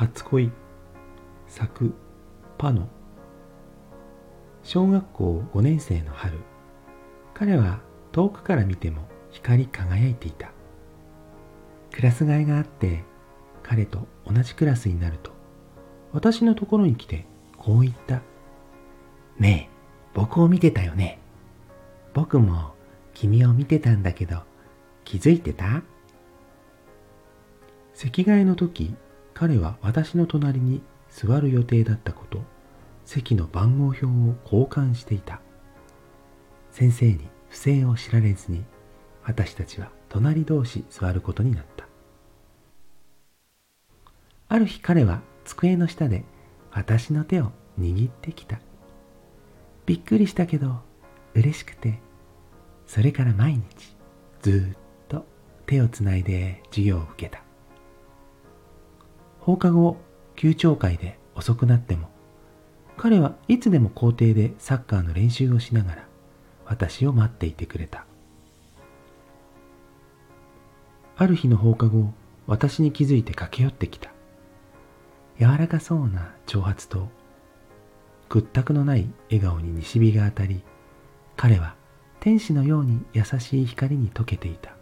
初恋。作。パノ。小学校5年生の春。彼は遠くから見ても光り輝いていた。クラス替えがあって彼と同じクラスになると私のところに来てこう言った。ねえ僕を見てたよね。僕も君を見てたんだけど気づいてた？席替えの時彼は私の隣に座る予定だったこと席の番号表を交換していた。先生に不正を知られずに私たちは隣同士座ることになった。ある日彼は机の下で私の手を握ってきた。びっくりしたけど嬉しくてそれから毎日ずっと手をつないで授業を受けた。放課後休長会で遅くなっても彼はいつでも校庭でサッカーの練習をしながら私を待っていてくれた。ある日の放課後私に気づいて駆け寄ってきた。柔らかそうな長髪と屈託のない笑顔に西日が当たり彼は天使のように優しい光に溶けていた。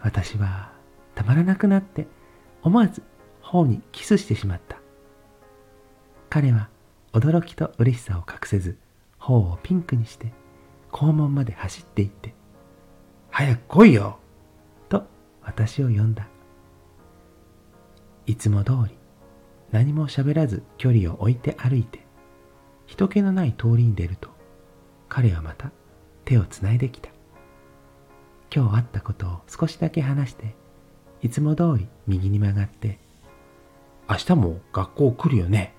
私はたまらなくなって思わず頬にキスしてしまった。彼は驚きと嬉しさを隠せず頬をピンクにして校門まで走っていって「早く来いよ!」と私を呼んだ。いつも通り何も喋らず距離を置いて歩いて人気のない通りに出ると彼はまた手をつないできた。今日あったことを少しだけ話していつも通り右に曲がって明日も学校来るよね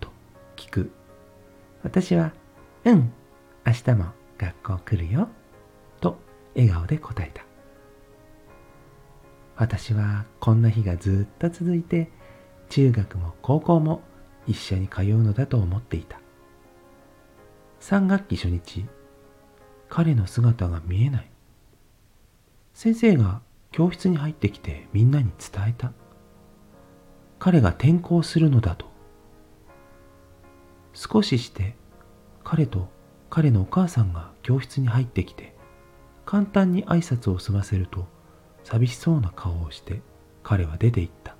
と聞く。私は、うん、明日も学校来るよ。と笑顔で答えた。私はこんな日がずっと続いて、中学も高校も一緒に通うのだと思っていた。3学期初日、彼の姿が見えない。先生が教室に入ってきてみんなに伝えた。彼が転校するのだと。少しして彼と彼のお母さんが教室に入ってきて簡単に挨拶を済ませると寂しそうな顔をして彼は出て行った。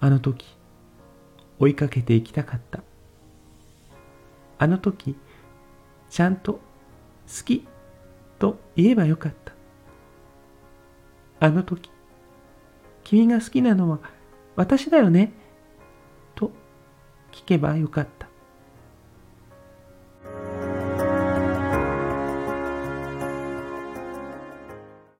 あの時追いかけて行きたかった。あの時ちゃんと好きと言えばよかった。あの時君が好きなのは私だよね？と聞けばよかった。